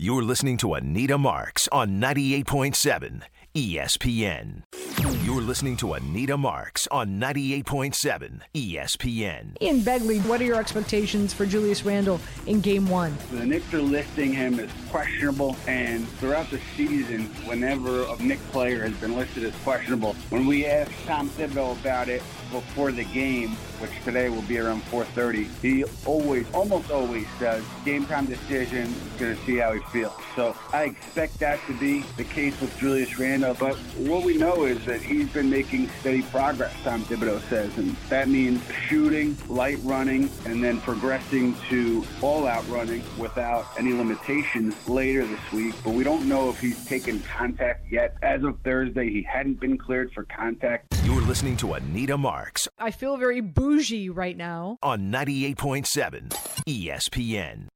You're listening to Anita Marks on 98.7 ESPN. You're listening to Anita Marks on 98.7 ESPN. Ian Begley, what are your expectations for Julius Randle in game one? The Knicks are listing him as questionable, and throughout the season, whenever a Knicks player has been listed as questionable, when we asked Tom Thibodeau about it before the game, which today will be around 4.30, he always, almost always says, game time decision, going to see how he feels. So I expect that to be the case with Julius Randle, but what we know is that he's been making steady progress, Tom Thibodeau says, and that means shooting, light running, and then progressing to all-out running without any limitations later this week. But we don't know if he's taken contact yet. As of Thursday, he hadn't been cleared for contact. You're listening to Anita Marks I feel very bougie right now. on 98.7 ESPN.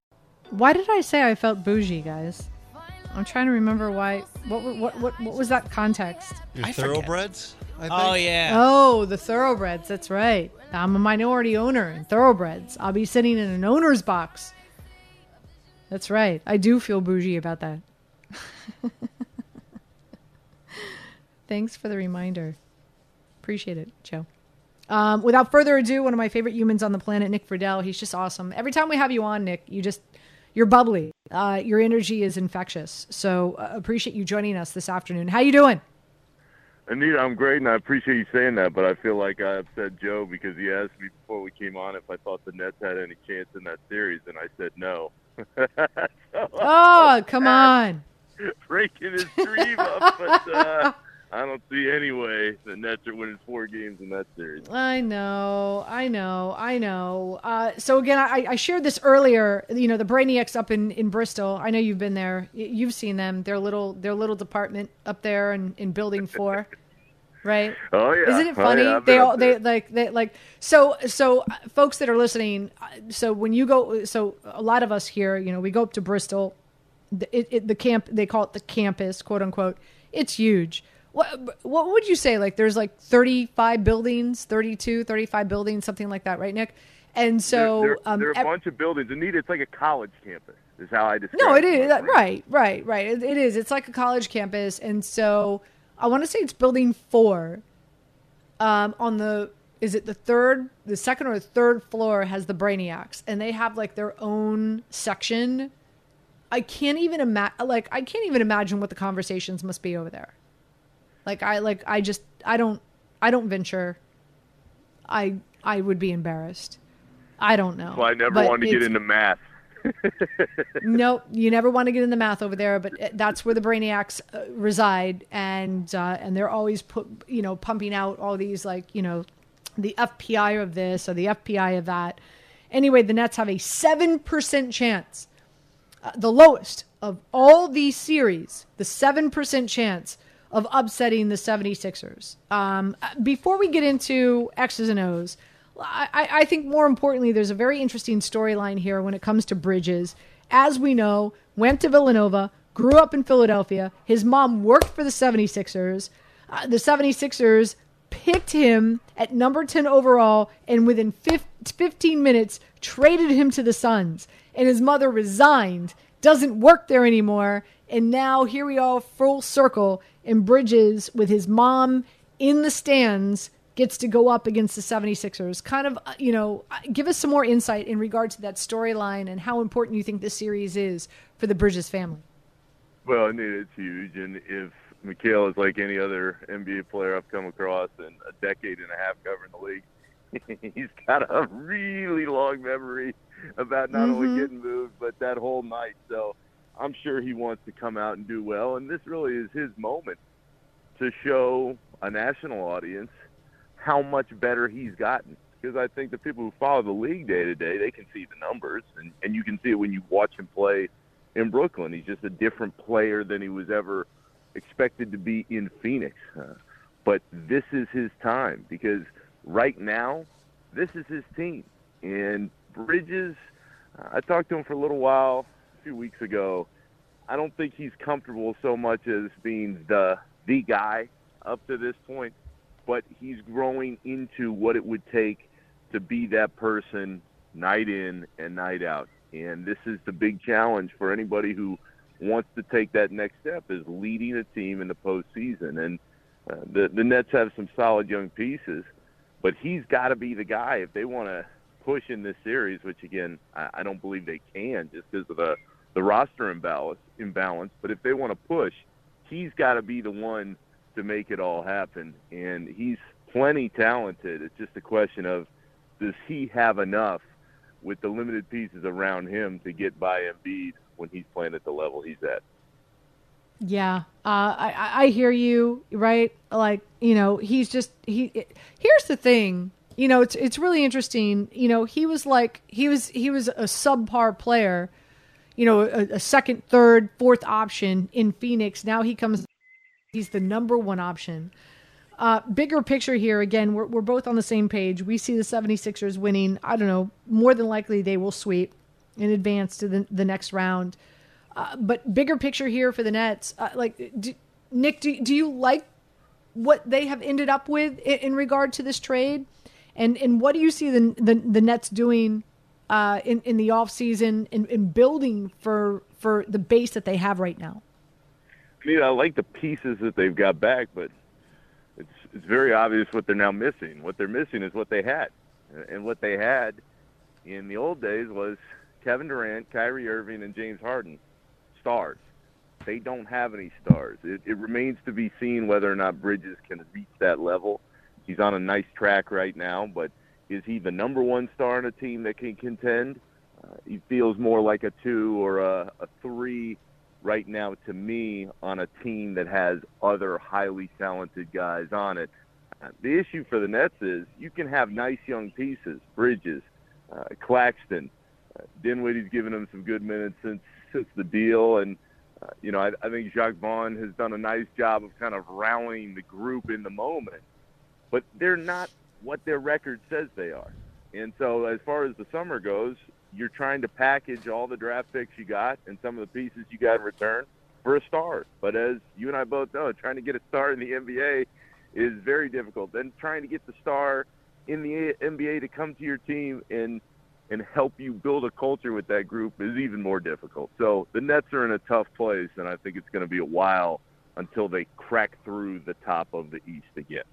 Why did I say I felt bougie, guys? I'm trying to remember why. What what what what was that context? Your I thoroughbreds? I think. Oh yeah. Oh, the thoroughbreds. That's right. I'm a minority owner in thoroughbreds. I'll be sitting in an owner's box. That's right. I do feel bougie about that. Thanks for the reminder. Appreciate it, Joe. Um, without further ado, one of my favorite humans on the planet, Nick Friedell. He's just awesome. Every time we have you on, Nick, you just you're bubbly. Uh, your energy is infectious. So uh, appreciate you joining us this afternoon. How you doing? Anita, I'm great, and I appreciate you saying that. But I feel like I upset Joe because he asked me before we came on if I thought the Nets had any chance in that series, and I said no. so, Oh, come on. breaking his dream up, but uh, I don't see any way the Nets are winning four games in that series. I know, I know, I know. Uh, so again, I, I shared this earlier. You know, the Brainiacs up in, in Bristol. I know you've been there. You've seen them. Their little their little department up there in, in Building Four, right? Oh yeah, Isn't it Oh, funny? yeah, they all they like they like so so uh, folks that are listening. uh, So when you go, so a lot of us here, you know, we go up to Bristol. The, it, it, the camp they call it the campus, quote unquote. It's huge. What what would you say? Like there's like 35 buildings, 32, 35 buildings, something like that, right, Nick? And so there, there, um, there are a ev- bunch of buildings. Anita, it's like a college campus. Is how I describe. no, it is right, right, right. It, it is. It's like a college campus, and so I want to say it's building four. Um, on the is it the third, the second or the third floor has the Brainiacs, and they have like their own section. I can't even imagine. Like I can't even imagine what the conversations must be over there. Like I like I just I don't I don't venture. I I would be embarrassed. I don't know. Well, I never But wanted to get into math. Nope, you never want to get in the math over there, but uh, that's where the brainiacs uh, reside, and uh, and they're always put, you know, pumping out all these like you know, the FPI of this or the FPI of that. Anyway, the Nets have a seven percent chance, uh, the lowest of all these series, the seven percent chance of upsetting the 76ers. Um, before we get into X's and O's, I, I think more importantly, there's a very interesting storyline here when it comes to Bridges. As we know, went to Villanova, grew up in Philadelphia. His mom worked for the 76ers. Uh, the 76ers picked him at number 10 overall and within fif- 15 minutes traded him to the Suns. And his mother resigned, doesn't work there anymore. And now here we are full circle and Bridges with his mom in the stands gets to go up against the 76ers. Kind of, uh, you know, uh, give us some more insight in regard to that storyline and how important you think this series is for the Bridges family. Well, Anita, it's huge, and if Mikal is like any other NBA player I've come across in a decade and a half covering the league, he's got a really long memory about not Mhm. only getting moved but that whole night. So I'm sure he wants to come out and do well, and this really is his moment to show a national audience how much better he's gotten. Because I think the people who follow the league day to day, they can see the numbers, and, and you can see it when you watch him play in Brooklyn. He's just a different player than he was ever expected to be in Phoenix. Uh, but this is his time because right now, this is his team. And Bridges, I talked to him for a little while few weeks ago. I don't think he's comfortable so much as being the the guy up to this point, but he's growing into what it would take to be that person night in and night out. And this is the big challenge for anybody who wants to take that next step is leading a team in the postseason. And uh, the the Nets have some solid young pieces, but he's got to be the guy if they want to push in this series. Which again, I, I don't believe they can just because of the the roster imbalance. Imbalance, but if they want to push, he's got to be the one to make it all happen. And he's plenty talented. It's just a question of does he have enough with the limited pieces around him to get by Embiid when he's playing at the level he's at. Yeah, uh, I I hear you. Right, like you know, he's just he. It, here's the thing. You know, it's it's really interesting. You know, he was like he was he was a subpar player. You know, a, a second, third, fourth option in Phoenix. Now he comes. He's the number one option. Uh, bigger picture here, again, we're, we're both on the same page. We see the 76ers winning. I don't know, more than likely they will sweep in advance to the, the next round. Uh, but bigger picture here for the Nets, uh, like do, Nick, do, do you like what they have ended up with in, in, regard to this trade? And and what do you see the the, the Nets doing uh, in in the off season in, in building for for the base that they have right now? I mean, I like the pieces that they've got back, but it's it's very obvious what they're now missing. What they're missing is what they had, and what they had in the old days was Kevin Durant, Kyrie Irving, and James Harden, stars. They don't have any stars. It, it remains to be seen whether or not Bridges can reach that level. He's on a nice track right now, but is he the number one star in a team that can contend? Uh, he feels more like a two or a, a three right now to me on a team that has other highly talented guys on it. Uh, the issue for the Nets is you can have nice young pieces, Bridges, uh, Claxton, uh, Dinwiddie's given him some good minutes since since the deal, and uh, you know I, I think Jacque Vaughn has done a nice job of kind of rallying the group in the moment, but they're not what their record says they are. And so as far as the summer goes, you're trying to package all the draft picks you got and some of the pieces you got in return for a star. But as you and I both know, trying to get a star in the NBA is very difficult. Then trying to get the star in the NBA to come to your team and and help you build a culture with that group is even more difficult. So the Nets are in a tough place, and I think it's going to be a while until they crack through the top of the East again.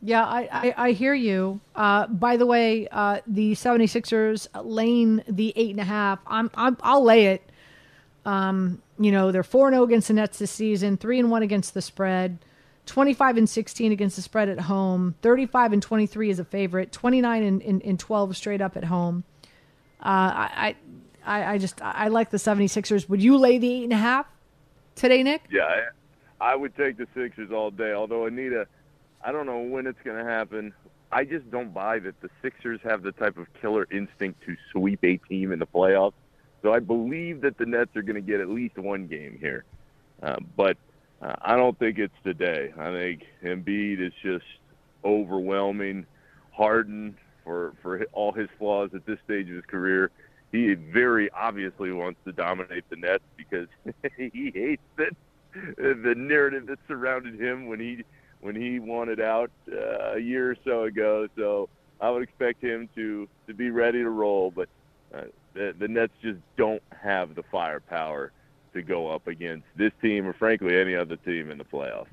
Yeah, I, I, I hear you. Uh, by the way, uh, the 76ers laying the eight and a half. I'm, I'm I'll lay it. Um, you know, they're 4 and 0 against the Nets this season, 3 and 1 against the spread, 25 and 16 against the spread at home, 35 and 23 is a favorite, 29 and, and, and 12 straight up at home. Uh, I, I, I just, I like the 76ers. Would you lay the eight and a half today, Nick? Yeah, I, I would take the Sixers all day. Although, Anita, I don't know when it's going to happen. I just don't buy that the Sixers have the type of killer instinct to sweep a team in the playoffs. So I believe that the Nets are going to get at least one game here. Uh, but uh, I don't think it's today. I think Embiid is just overwhelming. Harden, for, for all his flaws at this stage of his career, he very obviously wants to dominate the Nets because he hates that the narrative that surrounded him when he – when he wanted out uh, a year or so ago. So I would expect him to to be ready to roll, but uh, the, the Nets just don't have the firepower to go up against this team or frankly any other team in the playoffs.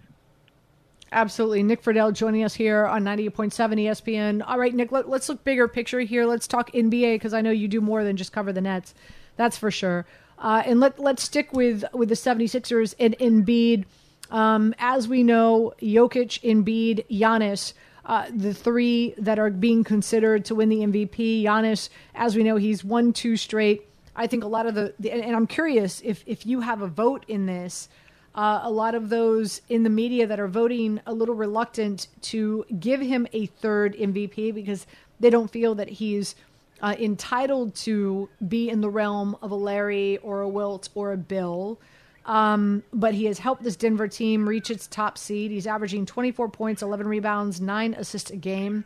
Absolutely. Nick Friedell joining us here on 98.7 ESPN. All right, Nick, let, us look bigger picture here. Let's talk NBA because I know you do more than just cover the Nets. That's for sure. Uh, and let, let's stick with, with the 76ers and Embiid. Um, as we know, Jokic, Embiid, Giannis, uh, the three that are being considered to win the MVP. Giannis, as we know, he's won two straight. I think a lot of the, the and I'm curious if if you have a vote in this. Uh, a lot of those in the media that are voting a little reluctant to give him a third MVP because they don't feel that he's uh, entitled to be in the realm of a Larry or a Wilt or a Bill. Um, but he has helped this Denver team reach its top seed. He's averaging 24 points, 11 rebounds, 9 assists a game.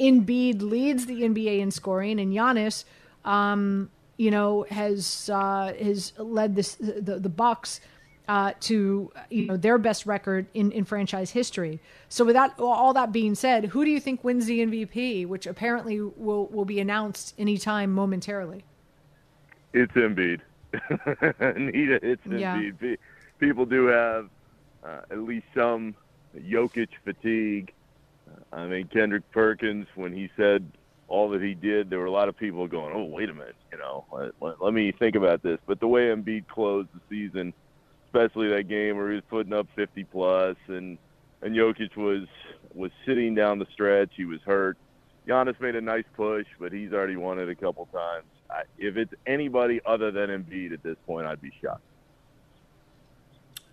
Embiid leads the NBA in scoring, and Giannis, um, you know, has uh, has led this the, the Bucks uh, to you know their best record in, in franchise history. So, with that, all that being said, who do you think wins the MVP, which apparently will will be announced anytime momentarily? It's Embiid. Anita, it's yeah. indeed. People do have uh, at least some Jokic fatigue. I mean, Kendrick Perkins, when he said all that he did, there were a lot of people going, "Oh, wait a minute, you know, let, let, let me think about this." But the way Embiid closed the season, especially that game where he was putting up 50 plus, and and Jokic was was sitting down the stretch, he was hurt. Giannis made a nice push, but he's already won it a couple times. If it's anybody other than Embiid at this point, I'd be shocked.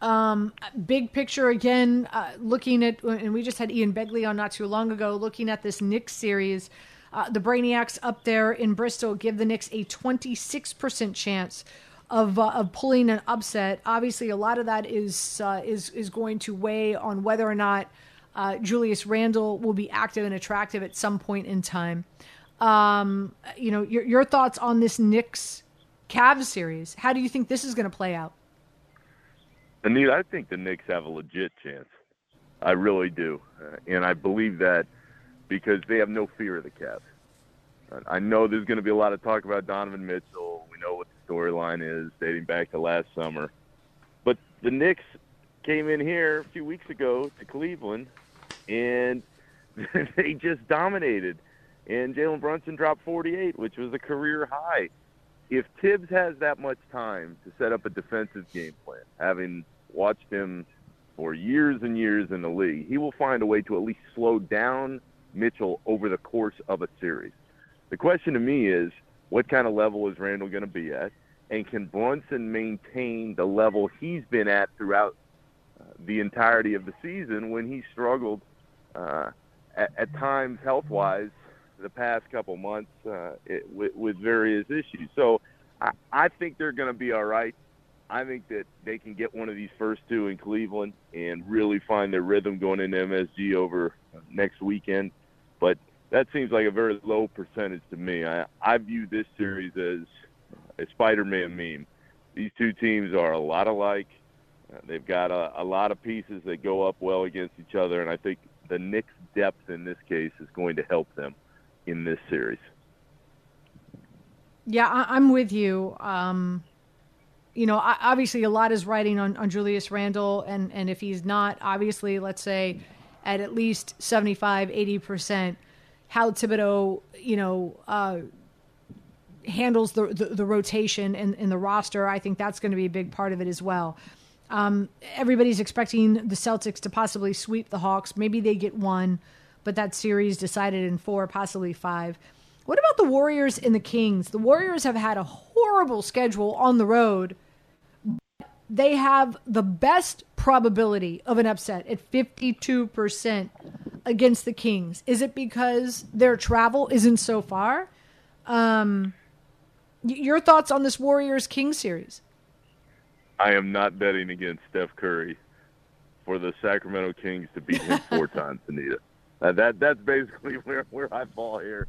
Um, big picture again, uh, looking at, and we just had Ian Begley on not too long ago, looking at this Knicks series. Uh, the Brainiacs up there in Bristol give the Knicks a 26% chance of uh, of pulling an upset. Obviously, a lot of that is uh, is is going to weigh on whether or not uh, Julius Randle will be active and attractive at some point in time. Um, you know, your your thoughts on this Knicks Cavs series? How do you think this is going to play out? Anita, I think the Knicks have a legit chance. I really do, uh, and I believe that because they have no fear of the Cavs. I know there's going to be a lot of talk about Donovan Mitchell. We know what the storyline is dating back to last summer. But the Knicks came in here a few weeks ago to Cleveland, and they just dominated. And Jalen Brunson dropped 48, which was a career high. If Thibs has that much time to set up a defensive game plan, having watched him for years and years in the league, he will find a way to at least slow down – Mitchell over the course of a series. The question to me is, what kind of level is Randle going to be at? And can Brunson maintain the level he's been at throughout uh, the entirety of the season when he struggled uh, at, at times health-wise the past couple months uh, it, with, with various issues? So I, I think they're going to be all right. I think that they can get one of these first two in Cleveland and really find their rhythm going into MSG over next weekend but that seems like a very low percentage to me. I, I view this series as a Spider-Man meme. These two teams are a lot alike. Uh, they've got a, a lot of pieces that go up well against each other, and I think the Knicks' depth in this case is going to help them in this series. Yeah, I, am with you. Um, you know, obviously a lot is riding on, on Julius Randle, and, and if he's not, obviously, let's say – at at least 75, 80%. How Thibodeau, you know, uh, handles the, the, the rotation in, in the roster, I think that's going to be a big part of it as well. Um, everybody's expecting the Celtics to possibly sweep the Hawks. Maybe they get one, but that series decided in four, possibly five. What about the Warriors and the Kings? The Warriors have had a horrible schedule on the road they have the best probability of an upset at 52% against the Kings. Is it because their travel isn't so far? Um, your thoughts on this Warriors Kings series? I am not betting against Steph Curry for the Sacramento Kings to beat him four times, Anita. Uh, that that's basically where where I fall here.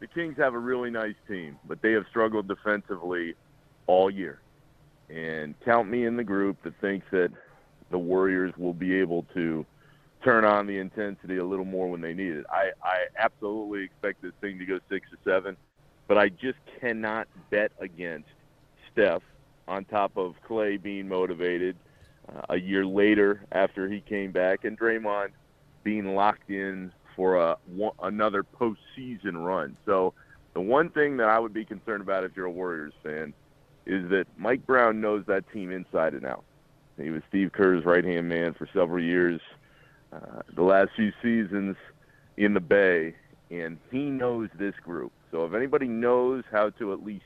The Kings have a really nice team, but they have struggled defensively all year and count me in the group that thinks that the Warriors will be able to turn on the intensity a little more when they need it. I, I absolutely expect this thing to go six to seven, but I just cannot bet against Steph on top of Clay being motivated uh, a year later after he came back and Draymond being locked in for a one, another postseason run. So the one thing that I would be concerned about if you're a Warriors fan is that Mike Brown knows that team inside and out. He was Steve Kerr's right hand man for several years, uh, the last few seasons in the Bay, and he knows this group. So if anybody knows how to at least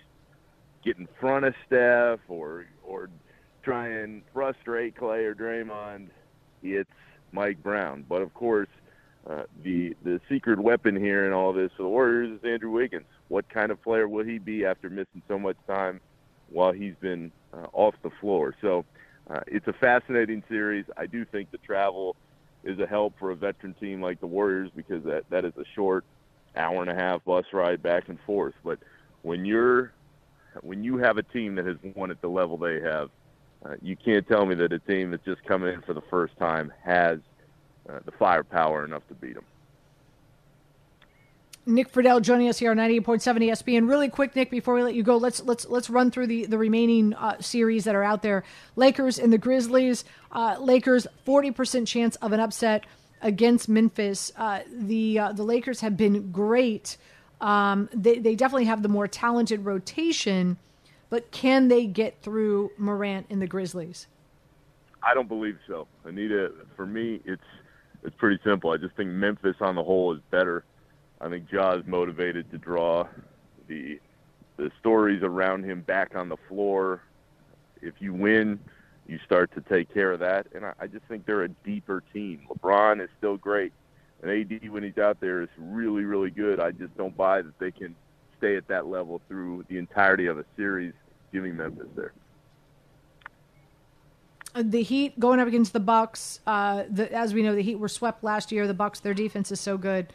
get in front of Steph or or try and frustrate Clay or Draymond, it's Mike Brown. But of course, uh, the the secret weapon here in all this for the Warriors is Andrew Wiggins. What kind of player will he be after missing so much time while he's been uh, off the floor. So uh, it's a fascinating series. I do think the travel is a help for a veteran team like the Warriors because that that is a short hour and a half bus ride back and forth. But when you're when you have a team that has won at the level they have, uh, you can't tell me that a team that's just coming in for the first time has uh, the firepower enough to beat them. Nick Friedell joining us here on 98.7 ESPN. Really quick, Nick, before we let you go, let's let's let's run through the the remaining uh, series that are out there. Lakers and the Grizzlies. Uh, Lakers 40% chance of an upset against Memphis. Uh, the uh, the Lakers have been great. Um, they they definitely have the more talented rotation, but can they get through Morant and the Grizzlies? I don't believe so, Anita. For me, it's it's pretty simple. I just think Memphis on the whole is better. I think Ja is motivated to draw the the stories around him back on the floor. If you win, you start to take care of that, and I, I just think they're a deeper team. LeBron is still great, and AD when he's out there is really really good. I just don't buy that they can stay at that level through the entirety of a series, giving Memphis there the Heat going up against the Bucks. Uh, the, as we know, the Heat were swept last year. The Bucks, their defense is so good.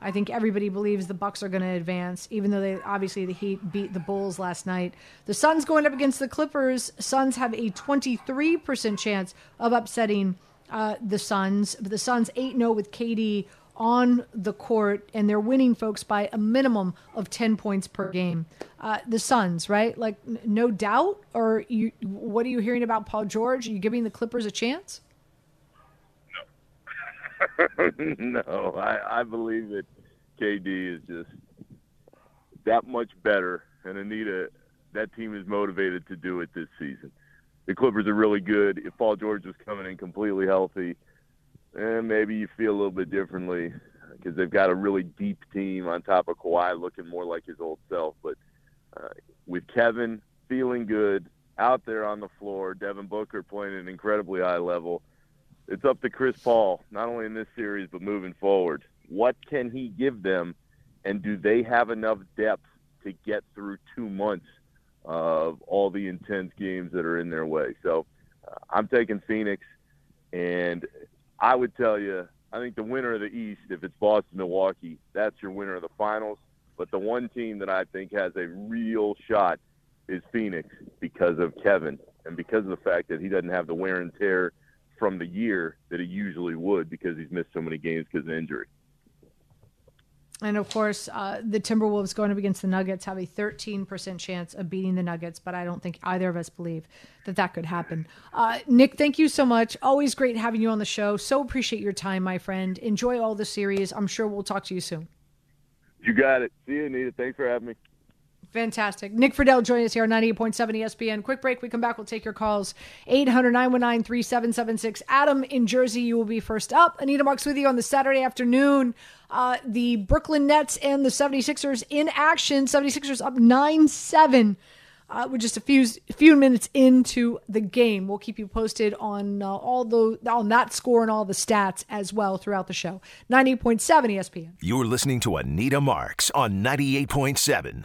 I think everybody believes the Bucks are going to advance, even though they obviously the Heat beat the Bulls last night. The Suns going up against the Clippers. Suns have a 23% chance of upsetting uh, the Suns. But the Suns 8 0 with KD on the court, and they're winning folks by a minimum of 10 points per game. Uh, the Suns, right? Like, n- no doubt? Or you, what are you hearing about Paul George? Are you giving the Clippers a chance? no, I, I believe that KD is just that much better, and Anita, that team is motivated to do it this season. The Clippers are really good. If Paul George was coming in completely healthy, and maybe you feel a little bit differently because they've got a really deep team on top of Kawhi looking more like his old self. But uh, with Kevin feeling good out there on the floor, Devin Booker playing at an incredibly high level, it's up to Chris Paul, not only in this series, but moving forward. What can he give them, and do they have enough depth to get through two months of all the intense games that are in their way? So uh, I'm taking Phoenix, and I would tell you, I think the winner of the East, if it's Boston Milwaukee, that's your winner of the finals. But the one team that I think has a real shot is Phoenix because of Kevin and because of the fact that he doesn't have the wear and tear from the year that he usually would because he's missed so many games because of injury. And of course, uh, the Timberwolves going up against the Nuggets have a 13% chance of beating the Nuggets, but I don't think either of us believe that that could happen. Uh, Nick, thank you so much. Always great having you on the show. So appreciate your time, my friend. Enjoy all the series. I'm sure we'll talk to you soon. You got it. See you, Anita. Thanks for having me. Fantastic. Nick Friedell joining us here on 98.7 ESPN. Quick break. We come back. We'll take your calls. 800 919 3776. Adam in Jersey, you will be first up. Anita Marks with you on the Saturday afternoon. Uh, the Brooklyn Nets and the 76ers in action. 76ers up 9 7. Uh, we're just a few few minutes into the game. We'll keep you posted on uh, all the on that score and all the stats as well throughout the show. 98.7 ESPN. You're listening to Anita Marks on 98.7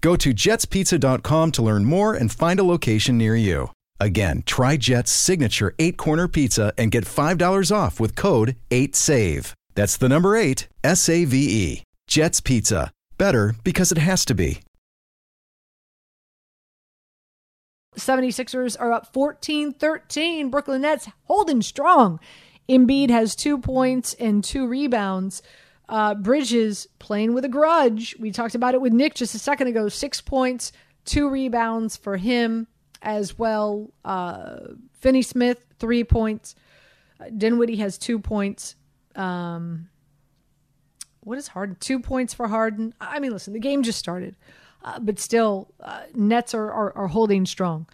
Go to jetspizza.com to learn more and find a location near you. Again, try Jet's signature eight corner pizza and get $5 off with code 8SAVE. That's the number eight, S A V E. Jet's Pizza. Better because it has to be. 76ers are up 14 13. Brooklyn Nets holding strong. Embiid has two points and two rebounds. Uh, Bridges playing with a grudge. We talked about it with Nick just a second ago. Six points, two rebounds for him as well. Uh, Finney Smith, three points. Uh, Dinwiddie has two points. Um, what is Harden? Two points for Harden. I mean, listen, the game just started. uh, but still, uh, Nets are, are, are holding strong.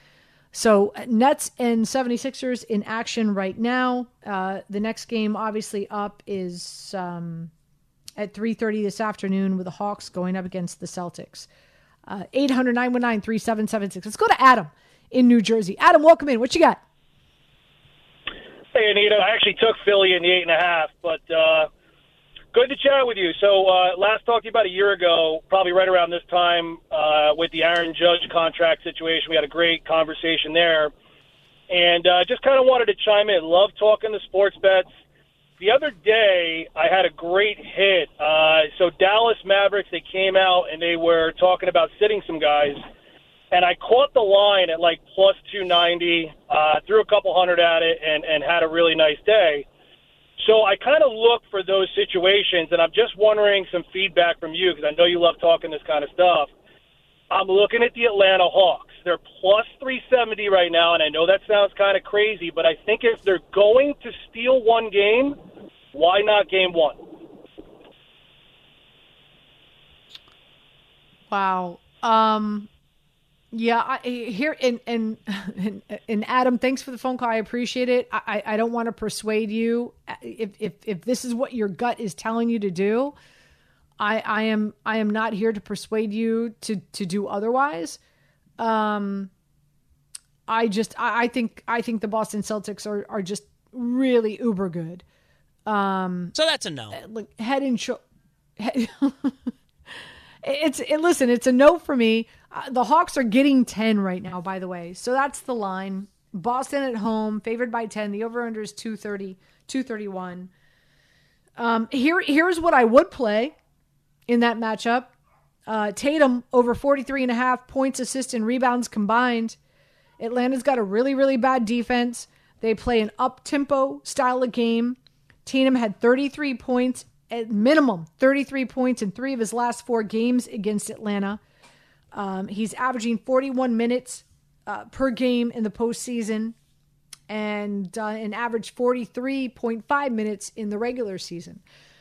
So Nets and 76ers in action right now. Uh, the next game, obviously, up is um, at 3.30 this afternoon with the Hawks going up against the Celtics. Uh, 800-919-3776. Let's go to Adam in New Jersey. Adam, welcome in. What you got? Hey, Anita. I actually took Philly in the eight and a half, but uh, Good to chat with you. So uh, last talked to you about a year ago, probably right around this time, uh, with the Aaron Judge contract situation. We had a great conversation there, and uh, just kind of wanted to chime in. Love talking the sports bets. The other day, I had a great hit. Uh, so Dallas Mavericks, they came out and they were talking about sitting some guys, and I caught the line at like plus 290, uh, threw a couple hundred at it, and and had a really nice day. So I kind of look for those situations, and I'm just wondering some feedback from you because I know you love talking this kind of stuff. I'm looking at the Atlanta Hawks. They're plus 370 right now, and I know that sounds kind of crazy, but I think if they're going to steal one game, why not game one? Wow. Um, yeah, I, here and, and and and Adam, thanks for the phone call. I appreciate it. I, I don't want to persuade you. If if if this is what your gut is telling you to do, I I am I am not here to persuade you to to do otherwise. Um, I just I, I think I think the Boston Celtics are are just really uber good. Um, so that's a no. Like head and shoulder. it's it, listen, it's a no for me. Uh, the Hawks are getting 10 right now, by the way. So that's the line. Boston at home, favored by 10. The over under is 230, 231. Um, here, here's what I would play in that matchup. Uh, Tatum over 43 and a half points, assists, and rebounds combined. Atlanta's got a really, really bad defense. They play an up tempo style of game. Tatum had 33 points at minimum 33 points in three of his last four games against Atlanta. Um, he's averaging 41 minutes uh, per game in the postseason and uh, an average 43.5 minutes in the regular season.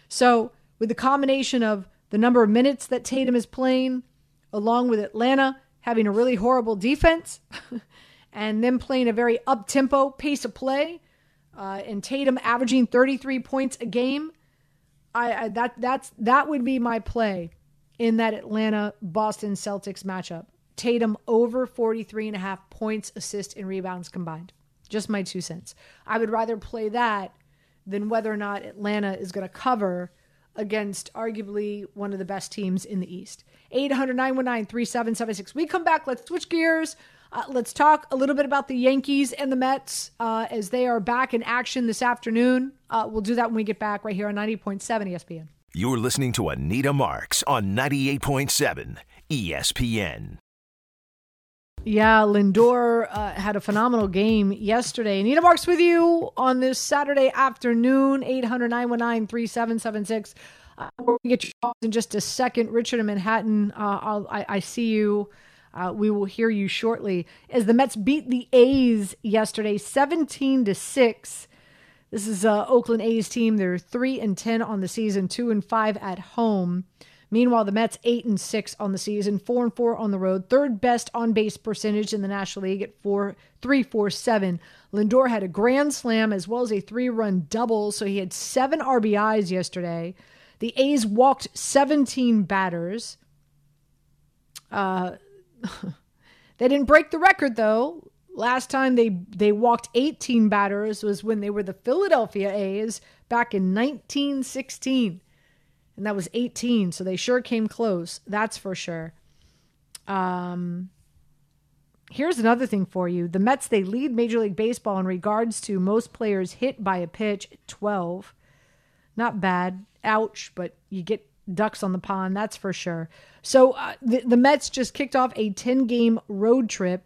So, with the combination of the number of minutes that Tatum is playing, along with Atlanta having a really horrible defense, and them playing a very up tempo pace of play, uh, and Tatum averaging 33 points a game I, I that that's that would be my play in that Atlanta Boston Celtics matchup. Tatum over 43 and a half points, assists, and rebounds combined. Just my two cents. I would rather play that than whether or not Atlanta is going to cover against arguably one of the best teams in the East. 800 919 3776. We come back. Let's switch gears. Uh, let's talk a little bit about the Yankees and the Mets uh, as they are back in action this afternoon. Uh, we'll do that when we get back right here on 90.7 ESPN. You're listening to Anita Marks on 98.7 ESPN. Yeah, Lindor uh, had a phenomenal game yesterday. Anita Marks with you on this Saturday afternoon, 800 919 3776. Uh, to get calls in just a second. Richard in Manhattan, uh, I, I see you. Uh, we will hear you shortly as the Mets beat the A's yesterday, seventeen to six. This is uh, Oakland A's team. They're three and ten on the season, two and five at home. Meanwhile, the Mets eight and six on the season, four and four on the road, third best on base percentage in the National League at four three four seven. Lindor had a grand slam as well as a three run double, so he had seven RBIs yesterday. The A's walked 17 batters. Uh, they didn't break the record though. Last time they they walked 18 batters was when they were the Philadelphia A's back in 1916. And that was 18, so they sure came close. That's for sure. Um Here's another thing for you. The Mets they lead Major League Baseball in regards to most players hit by a pitch 12. Not bad. Ouch, but you get ducks on the pond, that's for sure. So uh, the, the Mets just kicked off a 10 game road trip.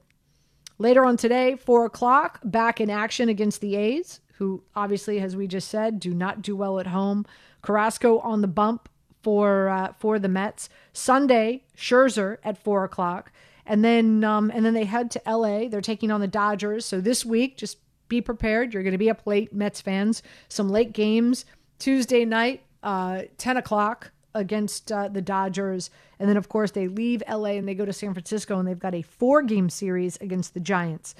Later on today, 4 o'clock, back in action against the A's, who obviously, as we just said, do not do well at home. Carrasco on the bump for uh, for the Mets. Sunday, Scherzer at 4 o'clock. And then, um, and then they head to LA. They're taking on the Dodgers. So this week, just be prepared. You're going to be up late, Mets fans. Some late games. Tuesday night, uh, 10 o'clock against uh, the Dodgers. And then, of course, they leave LA and they go to San Francisco and they've got a four game series against the Giants.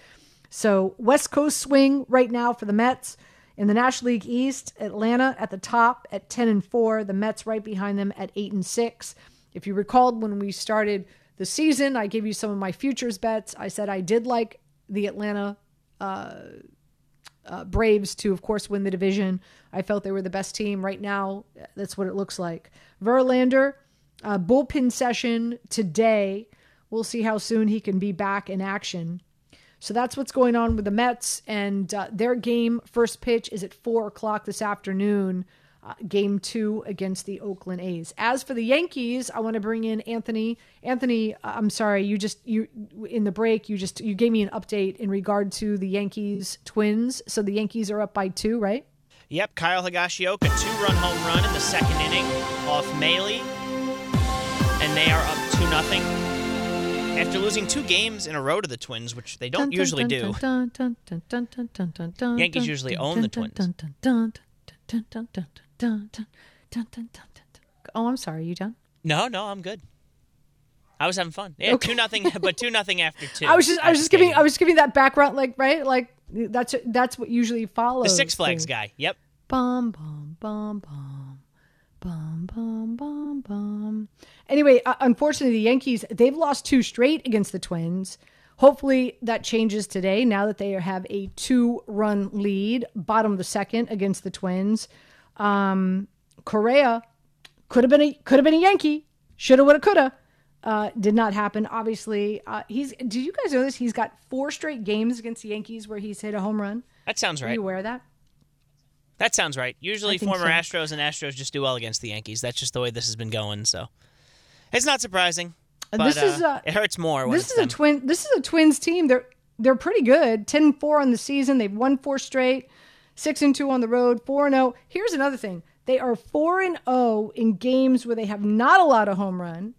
So, West Coast swing right now for the Mets. In the National League East, Atlanta at the top at 10 and 4, the Mets right behind them at 8 and 6. If you recalled when we started the season, I gave you some of my futures bets. I said I did like the Atlanta uh, uh, Braves to, of course, win the division. I felt they were the best team. Right now, that's what it looks like. Verlander, uh, bullpen session today. We'll see how soon he can be back in action. So that's what's going on with the Mets, and uh, their game first pitch is at four o'clock this afternoon. Uh, game two against the Oakland A's. As for the Yankees, I want to bring in Anthony. Anthony, uh, I'm sorry, you just you in the break you just you gave me an update in regard to the Yankees Twins. So the Yankees are up by two, right? Yep, Kyle Higashioka two-run home run in the second inning off Maile, and they are up two nothing after losing two games in a row to the Twins, which they don't usually do. Yankees usually own the Twins. Oh, I'm sorry. You done? No, no, I'm good. I was having fun. Yeah, okay. two nothing, but two nothing after two. I was just, I was just giving, I was just giving that background, like right, like that's that's what usually follows. The Six Flags things. guy. Yep. Bum bum bum bum. Bum, bum, bum, bum. Anyway, uh, unfortunately, the Yankees, they've lost two straight against the Twins. Hopefully that changes today now that they have a two run lead, bottom of the second against the Twins. Um, Correa could have been a could have been a Yankee. Shoulda, woulda, coulda. Uh, did not happen. Obviously, uh, he's. Do you guys know this? He's got four straight games against the Yankees where he's hit a home run. That sounds right. Are you aware of that? That sounds right. Usually, former so. Astros and Astros just do well against the Yankees. That's just the way this has been going. So, it's not surprising. But, this is uh, it hurts more. this is a twin. This is a Twins team. They're they're pretty good. 10-4 on the season. They've won four straight. Six and two on the road. Four and zero. Oh. Here's another thing. They are four and zero oh in games where they have not allowed a home run.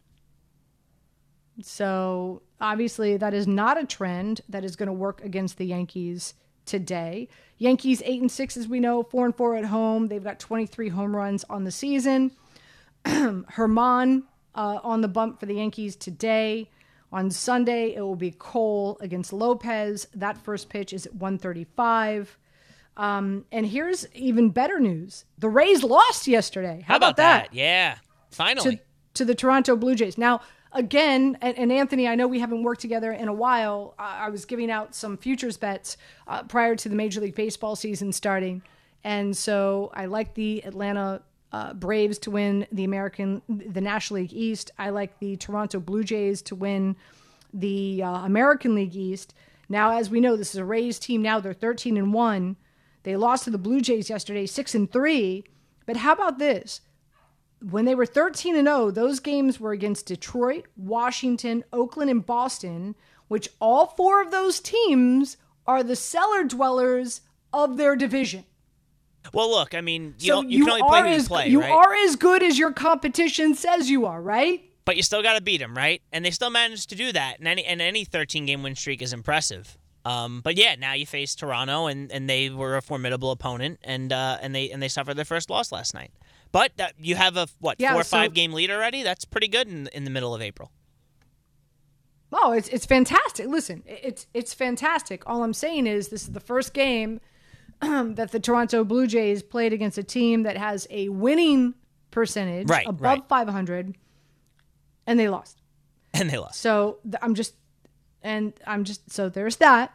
So obviously, that is not a trend that is going to work against the Yankees today. Yankees eight and six, as we know, four and four at home. They've got 23 home runs on the season. Germán uh, on the bump for the Yankees today. On Sunday, it will be Cole against Lopez. That first pitch is at 135. Um, and here's even better news: the Rays lost yesterday. How, How about, about that? that? Yeah, finally to, to the Toronto Blue Jays. Now again, and, and, Anthony, I know we haven't worked together in a while. Uh, I was giving out some futures bets uh, prior to the Major League Baseball season starting. And so I like the Atlanta uh, Braves to win the American, the National League East. I like the Toronto Blue Jays to win the uh, American League East. Now, as we know, this is a Rays team. Now they're 13 and one. They lost to the Blue Jays yesterday, six and three. But how about this? when they were 13 and 0, those games were against Detroit, Washington, Oakland, and Boston, which all four of those teams are the cellar dwellers of their division. Well, look, I mean, you, so you, you can only play as, play, You right? are as good as your competition says you are, right? But you still got to beat them, right? And they still managed to do that. And any and any 13 game win streak is impressive. Um, but yeah, now you face Toronto, and, and they were a formidable opponent, and uh, and they and they suffered their first loss last night. But uh, you have a what yeah, four or so, five game lead already. That's pretty good in in the middle of April. Oh, it's it's fantastic. Listen, it's it's fantastic. All I'm saying is this is the first game that the Toronto Blue Jays played against a team that has a winning percentage right, above right. 500, and they lost. And they lost. So I'm just, and I'm just so there's that.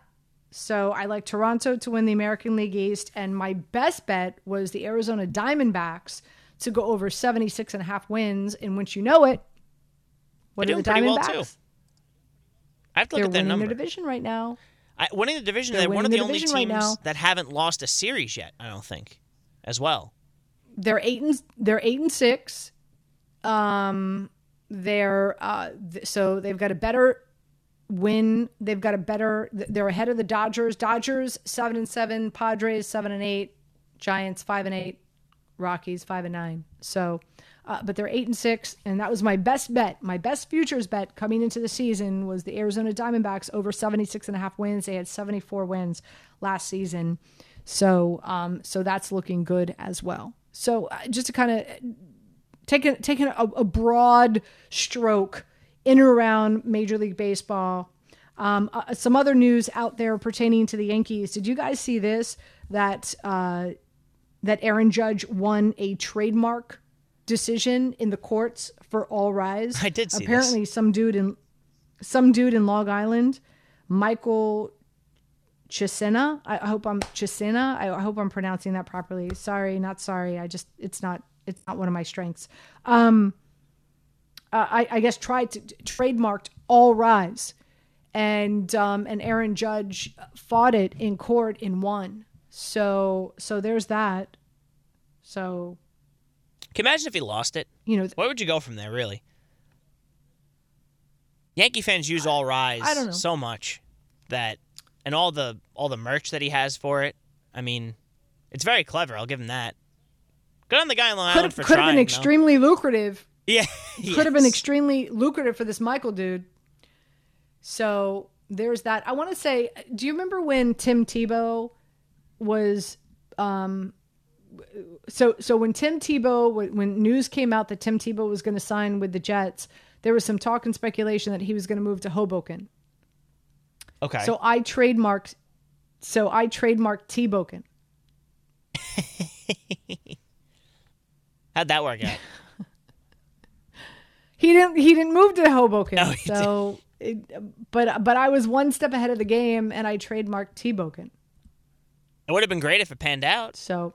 So I like Toronto to win the American League East, and my best bet was the Arizona Diamondbacks to go over 76 and a half wins. And once you know it, what They're are the Diamondbacks? Well I have to look They're at their winning number. their division right now. I, winning the division, they're, they're one of the, the only teams right that haven't lost a series yet. I don't think, as well. They're eight and they're eight and six. Um, they're uh, th- so they've got a better win. They've got a better. They're ahead of the Dodgers. Dodgers seven and seven. Padres seven and eight. Giants five and eight. Rockies five and nine. So, uh, but they're eight and six, and that was my best bet. My best futures bet coming into the season was the Arizona Diamondbacks over 76 and a half wins. They had 74 wins last season. So, um, so that's looking good as well. So, uh, just to kind of taking taking a, a broad stroke in and around Major League Baseball. Um, uh, some other news out there pertaining to the Yankees. Did you guys see this? That uh, that Aaron Judge won a trademark decision in the courts for All Rise. I did see Apparently, this. some dude in some dude in Long Island, Michael Chisena. I I hope I'm Chisena. I I hope I'm pronouncing that properly. Sorry, not sorry. I just it's not it's not one of my strengths. Um, uh, I, I guess tried to trademarked All Rise, and um, and Aaron Judge fought it in court and won. So so there's that. So Can you imagine if he lost it? you know Where would you go from there, really? Yankee fans use All Rise I don't know. so much that, and all the all the merch that he has for it. I mean, it's very clever. I'll give him that. Good on the guy in Long could Island have for could have trying. been extremely lucrative. though. Yeah, Could have been extremely lucrative for this Michael dude. So there's that. I want to say, do you remember when Tim Tebow was um so so when Tim Tebow when when news came out that Tim Tebow was going to sign with the Jets, there was some talk and speculation that he was going to move to Hoboken. Okay. So I trademarked so I trademarked Teboken. How'd that work out? He didn't he didn't move to Hoboken. No, he so it, but but I was one step ahead of the game and I trademarked Teboken. It would have been great if it panned out. So,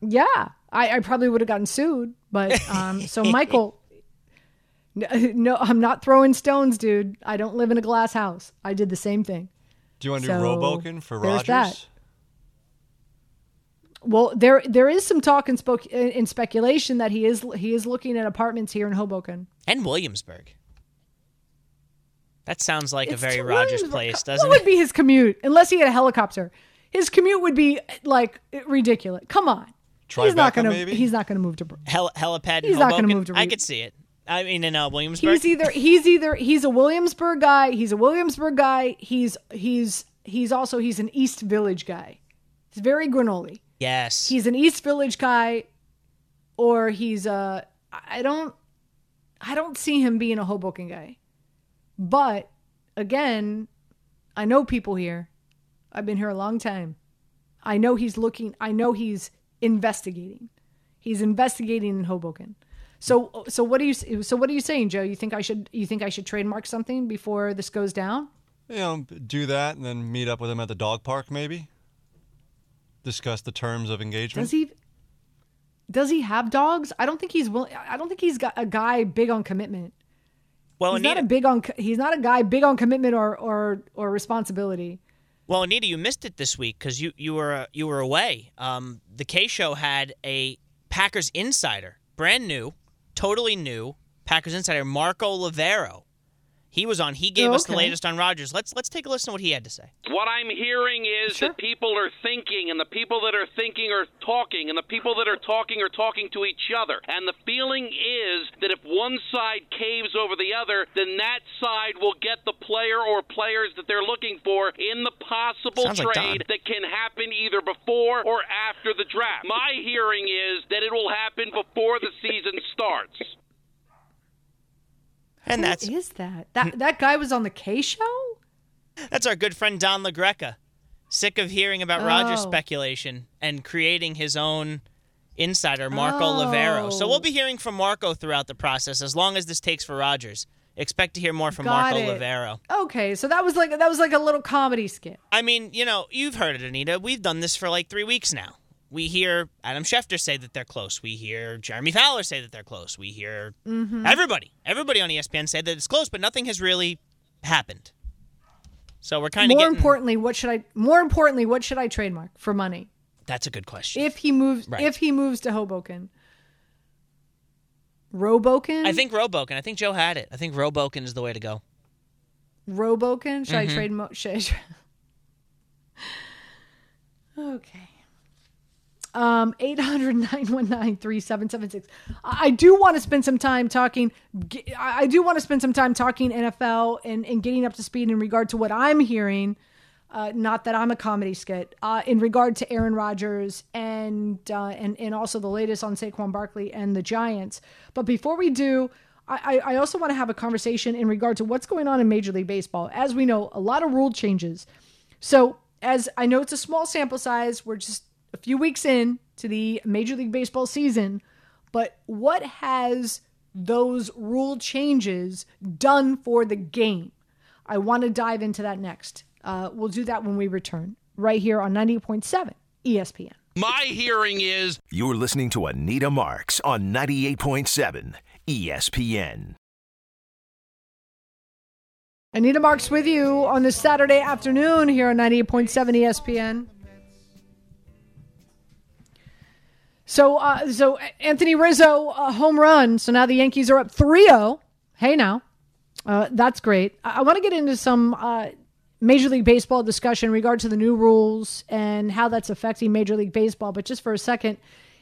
yeah, I, I probably would have gotten sued. But um, so Michael, no, no, I'm not throwing stones, dude. I don't live in a glass house. I did the same thing. Do you want to do So, Roboken for Rodgers? that. Well, there there is some talk and spoke in speculation that he is he is looking at apartments here in Hoboken. And Williamsburg. That sounds like a very Rodgers place, What doesn't it? What would it? be his commute unless he had a helicopter? His commute would be like ridiculous. Come on, he's not gonna maybe? he's not gonna move to. Br- Hel- helipad in He's not gonna move to I Re- could see it. I mean, in uh, Williamsburg. He's either he's either he's a Williamsburg guy. He's a Williamsburg guy. He's he's he's also he's an East Village guy. He's very granola. yes. He's an East Village guy, or he's a I don't I don't see him being a Hoboken guy. But again, I know people here. I've been here a long time. I know he's looking. I know he's investigating. He's investigating in Hoboken. So so what are you so what are you saying, Joe? You think I should you think I should trademark something before this goes down? You know, do that and then meet up with him at the dog park, maybe. Discuss the terms of engagement. Does he does he have dogs? I don't think he's willing. I don't think he's got a guy big on commitment. well, he's not a big on. He's not a guy big on commitment or or or responsibility. Well, Anita, you missed it this week because you you were uh, you were away. Um, the K Show had a Packers insider, brand new, totally new Packers insider, Marco Lavero. He was on. He gave Oh, us the latest on Rodgers. Let's let's take a listen to what he had to say. What I'm hearing is Sure. that people are thinking, and the people that are thinking are talking, and the people that are talking are talking to each other. And the feeling is that if one side caves over the other, then that side will get the player or players that they're looking for in the possible Sounds trade Don. that can happen either before or after the draft. My hearing is that it will happen before the season starts. And Who that's is that? Hmm. That that guy was on the K show. That's our good friend Don LaGreca. Sick of hearing about Rodgers Oh. speculation and creating his own insider, Marco Oh. Lavero. So we'll oh. be hearing from Marco throughout the process as long as this takes for Rodgers. Expect to hear more from Got Marco it. Lavero. Okay, so that was like that was like a little comedy skit. I mean, you know, you've heard it, Anita. We've done this for like three weeks now. We hear Adam Schefter say that they're close. We hear Jeremy Fowler say that they're close. We hear Mm-hmm. everybody, everybody on ESPN say that it's close, but nothing has really happened. So we're kind of More getting. importantly, what should I? More importantly, what should I trademark for money That's a good question. if he moves? Right. If he moves to Hoboken, Roboken. I think Roboken. I think Joe had it. I think Roboken is the way to go. Roboken. Should Mm-hmm. I trade? Mo- should I tra- okay. Um, 800-919-3776. I I do want to spend some time talking. I do want to spend some time talking NFL and, and getting up to speed in regard to what I'm hearing Uh, not that I'm a comedy skit uh, in regard to Aaron Rodgers and uh, and and also the latest on Saquon Barkley and the Giants. But before we do, I, I also want to have a conversation in regard to what's going on in Major League Baseball. As we know, a lot of rule changes. So as I know, it's a small sample size. We're just a few weeks in to the Major League Baseball season. But what has those rule changes done for the game? I want to dive into that next. Uh, we'll do that when we return, right here on 98.7 ESPN. My hearing is. You're listening to Anita Marks on 98.7 ESPN. Anita Marks with you on this Saturday afternoon here on 98.7 ESPN. So, uh, so Anthony Rizzo, a home run. So now the Yankees are up 3 0. Hey, now. Uh, that's great. I, I want to get into some uh, Major League Baseball discussion in regard to the new rules and how that's affecting Major League Baseball. But just for a second,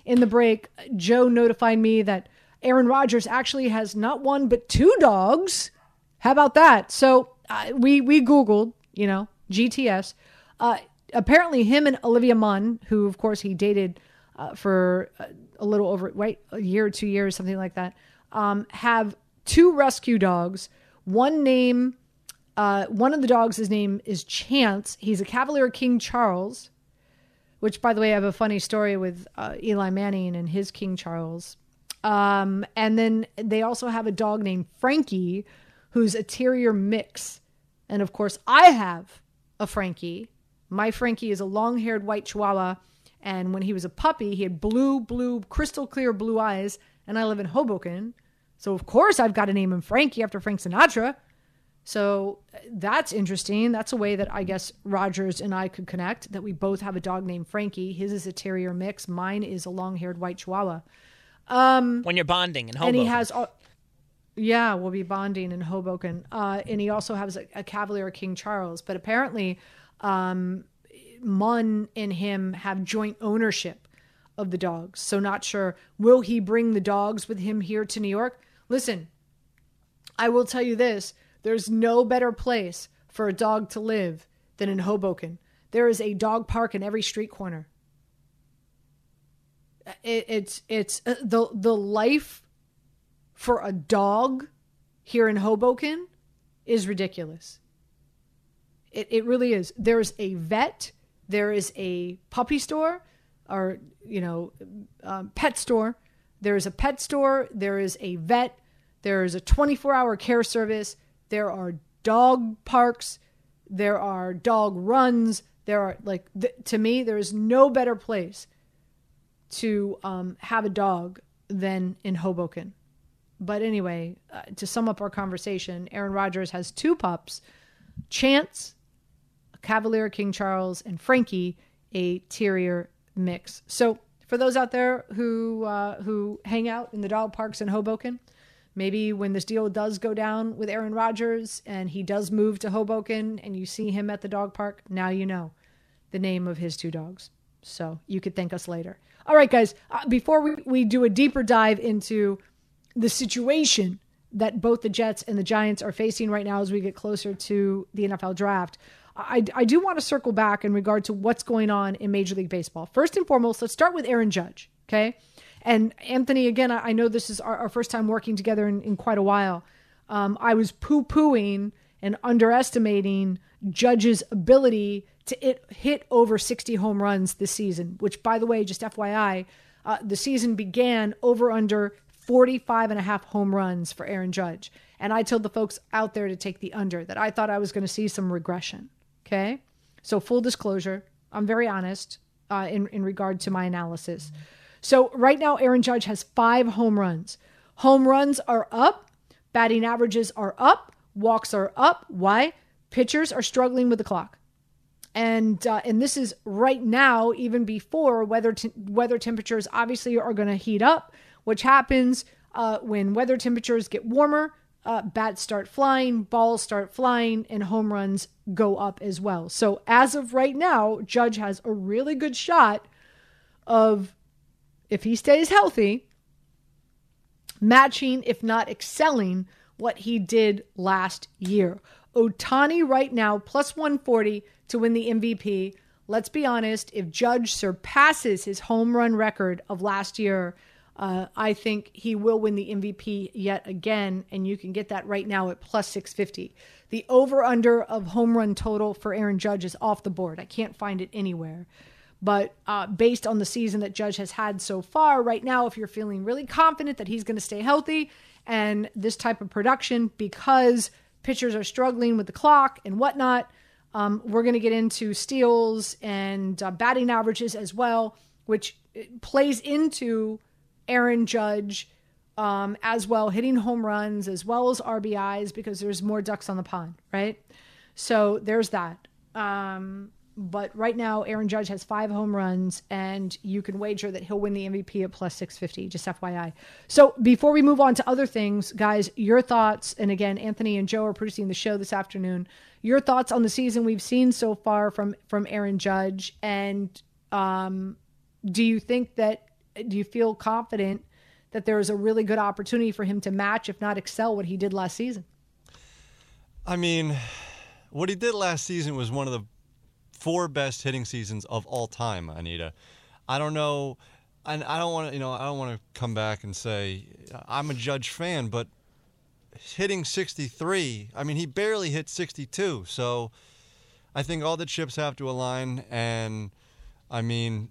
in the break, Joe notified me that Aaron Rodgers actually has not one but two dogs. How about that? So uh, we we googled, you know, GTS. Uh, apparently, him and Olivia Munn, who of course he dated uh, for a little over right a year or two years, something like that, um, have two rescue dogs. One name, uh, one of the dogs, his name is Chance. He's a Cavalier King Charles, which, by the way, I have a funny story with uh, Eli Manning and his King Charles. Um, and then they also have a dog named Frankie, who's a terrier mix. And of course, I have a Frankie. My Frankie is a long haired white chihuahua. And when he was a puppy, he had blue, blue, crystal clear blue eyes. And I live in Hoboken. So, of course, I've got to name him Frankie after Frank Sinatra. So that's interesting. That's a way that I guess Rodgers and I could connect that we both have a dog named Frankie. His is a terrier mix. Mine is a long haired white chihuahua. Um, when you're bonding in Hoboken. And he has, yeah, we'll be bonding in Hoboken. Uh, and he also has a, a, Cavalier King Charles. But apparently, um, Munn and him have joint ownership of the dogs. So not sure. Will he bring the dogs with him here to New York? Listen, I will tell you this: there's no better place for a dog to live than in Hoboken. There is a dog park in every street corner it, it's it's uh, the the life for a dog here in Hoboken is ridiculous. It it really is. There's a vet, there is a puppy store, or you know, um, pet store. There is a pet store. There is a vet. There is a 24 hour care service. There are dog parks. There are dog runs. There are like th- to me, there is no better place to um, have a dog than in Hoboken. But anyway, uh, to sum up our conversation, Aaron Rodgers has two pups Chance, Cavalier King Charles, and Frankie, a terrier mix. So, for those out there who uh, who hang out in the dog parks in Hoboken, maybe when this deal does go down with Aaron Rodgers and he does move to Hoboken and you see him at the dog park, now you know the name of his two dogs. So you could thank us later. All right, guys, uh, before we, we do a deeper dive into the situation that both the Jets and the Giants are facing right now as we get closer to the NFL draft, I, I do want to circle back in regard to what's going on in Major League Baseball. First and foremost, let's start with Aaron Judge, okay? And Anthony, again, I, I know this is our, our, first time working together in, in quite a while. Um, I was poo pooing and underestimating Judge's ability to it, hit over 60 home runs this season, which, by the way, just FYI, uh, the season began over under 45 and a half home runs for Aaron Judge. And I told the folks out there to take the under, that I thought I was going to see some regression. Okay. So, full disclosure, I'm very honest uh, in, in regard to my analysis. So, right now, Aaron Judge has five home runs. Home runs are up, batting averages are up, walks are up. Why? Pitchers are struggling with the clock and uh, and this is right now, even before weather weather temperatures obviously are going to heat up, which happens uh, when weather temperatures get warmer. Uh, bats start flying, balls start flying, and home runs go up as well. So as of right now, Judge has a really good shot of, if he stays healthy, matching, if not excelling, what he did last year. Ohtani, right now plus 140 to win the MVP. Let's be honest, if Judge surpasses his home run record of last year, uh, I think he will win the MVP yet again, and you can get that right now at plus 650. The over under of home run total for Aaron Judge is off the board. I can't find it anywhere. But uh, based on the season that Judge has had so far, right now, if you're feeling really confident that he's going to stay healthy and this type of production, because pitchers are struggling with the clock and whatnot, um, we're going to get into steals and uh, batting averages as well, which uh, plays into Aaron Judge um, as well, hitting home runs as well as RBIs because there's more ducks on the pond, right? So there's that. Um, but right now, Aaron Judge has five home runs, and you can wager that he'll win the MVP at plus 650, just FYI. So before we move on to other things, guys, your thoughts, and again, Anthony and Joe are producing the show this afternoon. Your thoughts on the season we've seen so far from from Aaron Judge, and um, do you think that do you feel confident that there is a really good opportunity for him to match, if not excel, what he did last season? I mean, what he did last season was one of the four best hitting seasons of all time, Anita. I don't know, and I don't want to, you know, I don't want to come back and say I'm a Judge fan, but hitting 63, I mean, he barely hit 62. So I think all the chips have to align, and I mean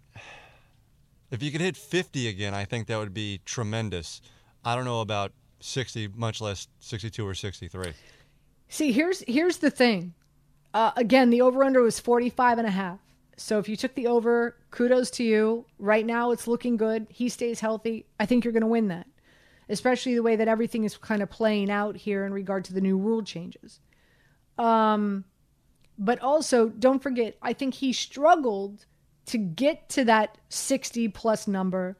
if you could hit 50 again, I think that would be tremendous. I don't know about 60, much less 62 or 63. See, here's here's the thing. Uh, again, the over under was 45 and a half. So if you took the over, kudos to you. Right now it's looking good. He stays healthy. I think you're going to win that. Especially the way that everything is kind of playing out here in regard to the new rule changes. Um but also don't forget, I think he struggled to get to that 60 plus number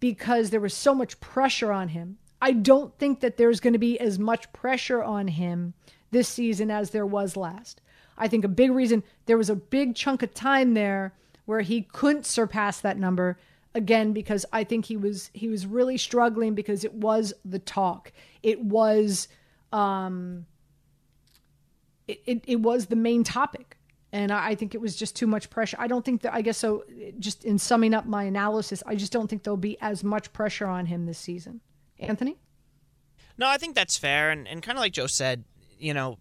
because there was so much pressure on him. I don't think that there's going to be as much pressure on him this season as there was last. I think a big reason there was a big chunk of time there where he couldn't surpass that number again because I think he was he was really struggling because it was the talk. It was um it, it, it was the main topic and I think it was just too much pressure. I don't think that, I guess so, just in summing up my analysis, I just don't think there'll be as much pressure on him this season. Anthony? No, I think that's fair. And, and kind of like Joe said, you know,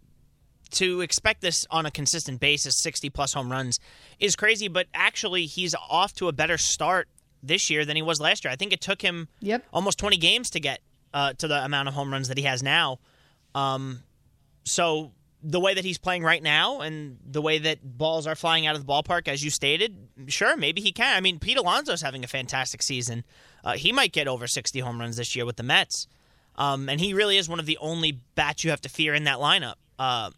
to expect this on a consistent basis, 60 plus home runs, is crazy. But actually, he's off to a better start this year than he was last year. I think it took him yep. almost 20 games to get uh, to the amount of home runs that he has now. Um, so the way that he's playing right now and the way that balls are flying out of the ballpark, as you stated, sure, maybe he can. I mean, Pete Alonso's having a fantastic season. Uh, he might get over 60 home runs this year with the Mets. Um, and he really is one of the only bats you have to fear in that lineup uh,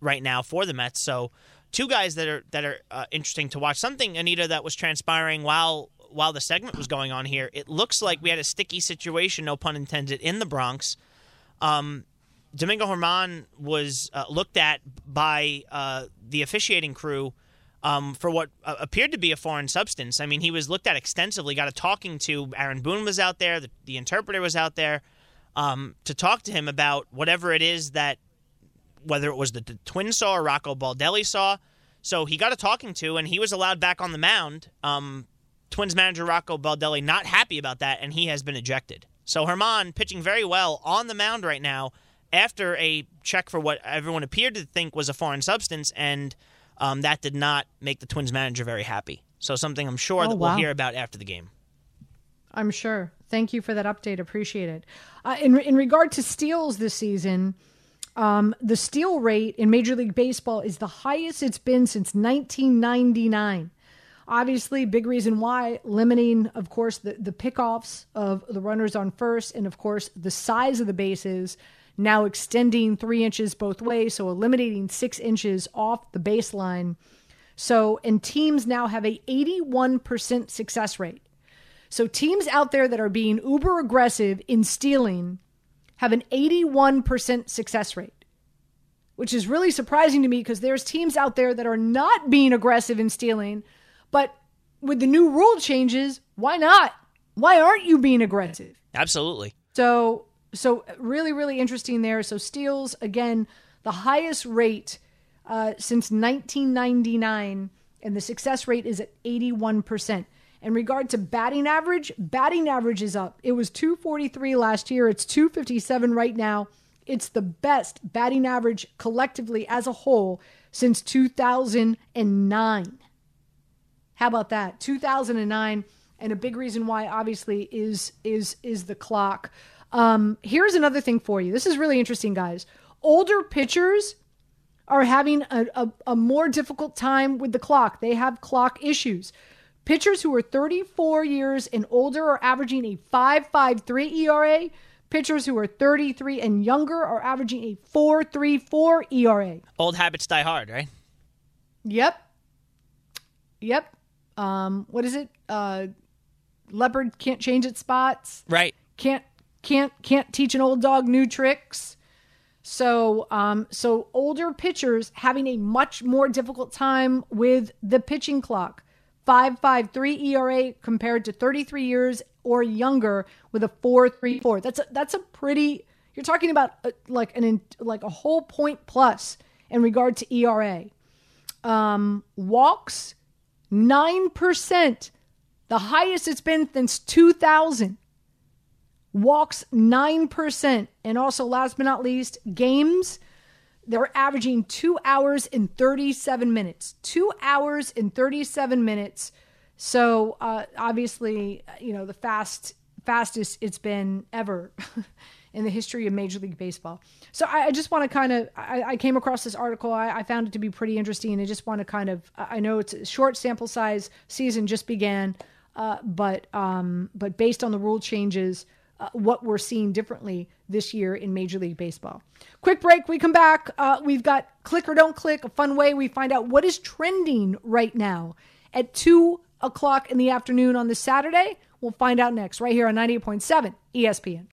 right now for the Mets. So, two guys that are that are uh, interesting to watch. Something Anita that was transpiring while while the segment was going on here. It looks like we had a sticky situation, no pun intended, in the Bronx. Um, Domingo Germán was uh, looked at by uh, the officiating crew um, for what uh, appeared to be a foreign substance. I mean, he was looked at extensively, got a talking to. Aaron Boone was out there, the, the interpreter was out there um, to talk to him about whatever it is that, whether it was the, the twin saw or Rocco Baldelli saw. So he got a talking to, and he was allowed back on the mound. Um, Twins manager Rocco Baldelli not happy about that, and he has been ejected. So Germán pitching very well on the mound right now after a check for what everyone appeared to think was a foreign substance, and um, that did not make the Twins manager very happy. So something I'm sure oh, that we'll hear about after the game. I'm sure. Thank you for that update. Appreciate it. Uh, in in regard to steals this season, um, the steal rate in Major League Baseball is the highest it's been since 1999. Obviously, big reason why limiting, of course, the the pickoffs of the runners on first, and of course the size of the bases now extending three inches both ways, so eliminating six inches off the baseline. So, and teams now have a 81% success rate. So, teams out there that are being uber aggressive in stealing have an 81% success rate, which is really surprising to me because there's teams out there that are not being aggressive in stealing, but with the new rule changes, why not? Why aren't you being aggressive? Absolutely. So, so really, really interesting there. So steals again, the highest rate uh, since 1999, and the success rate is at 81%. In regard to batting average, batting average is up. It was 243 last year, it's 257 right now. It's the best batting average collectively as a whole since 2009. How about that? 2009 and a big reason why obviously is is is the clock. Um, here's another thing for you. This is really interesting, guys. Older pitchers are having a, a, a more difficult time with the clock. They have clock issues. Pitchers who are 34 years and older are averaging a 5.53 ERA. Pitchers who are 33 and younger are averaging a 4.34 ERA. Old habits die hard, right? Yep. Yep. Um, what is it? Uh, leopard can't change its spots. Right. Can't can't can't teach an old dog new tricks. So um, so older pitchers having a much more difficult time with the pitching clock. 5.53 ERA compared to 33 years or younger with a 4.34. That's a, that's a pretty. You're talking about a, like an like a whole point plus in regard to ERA. Um, walks nine percent, the highest it's been since 2000. Walks nine percent, and also last but not least, games they're averaging two hours and 37 minutes. Two hours and 37 minutes. So uh, obviously, you know, the fast fastest it's been ever in the history of Major League Baseball. So I, I just want to kind of, I, I, came across this article. I, I, found it to be pretty interesting. And I just want to kind of, I know it's a short sample size, season just began, uh, but um, but based on the rule changes, uh, what we're seeing differently this year in Major League Baseball. Quick break. We come back. Uh, we've got click or don't click, a fun way we find out what is trending right now at 2 o'clock in the afternoon on this Saturday. We'll find out next, right here on 98.7 ESPN.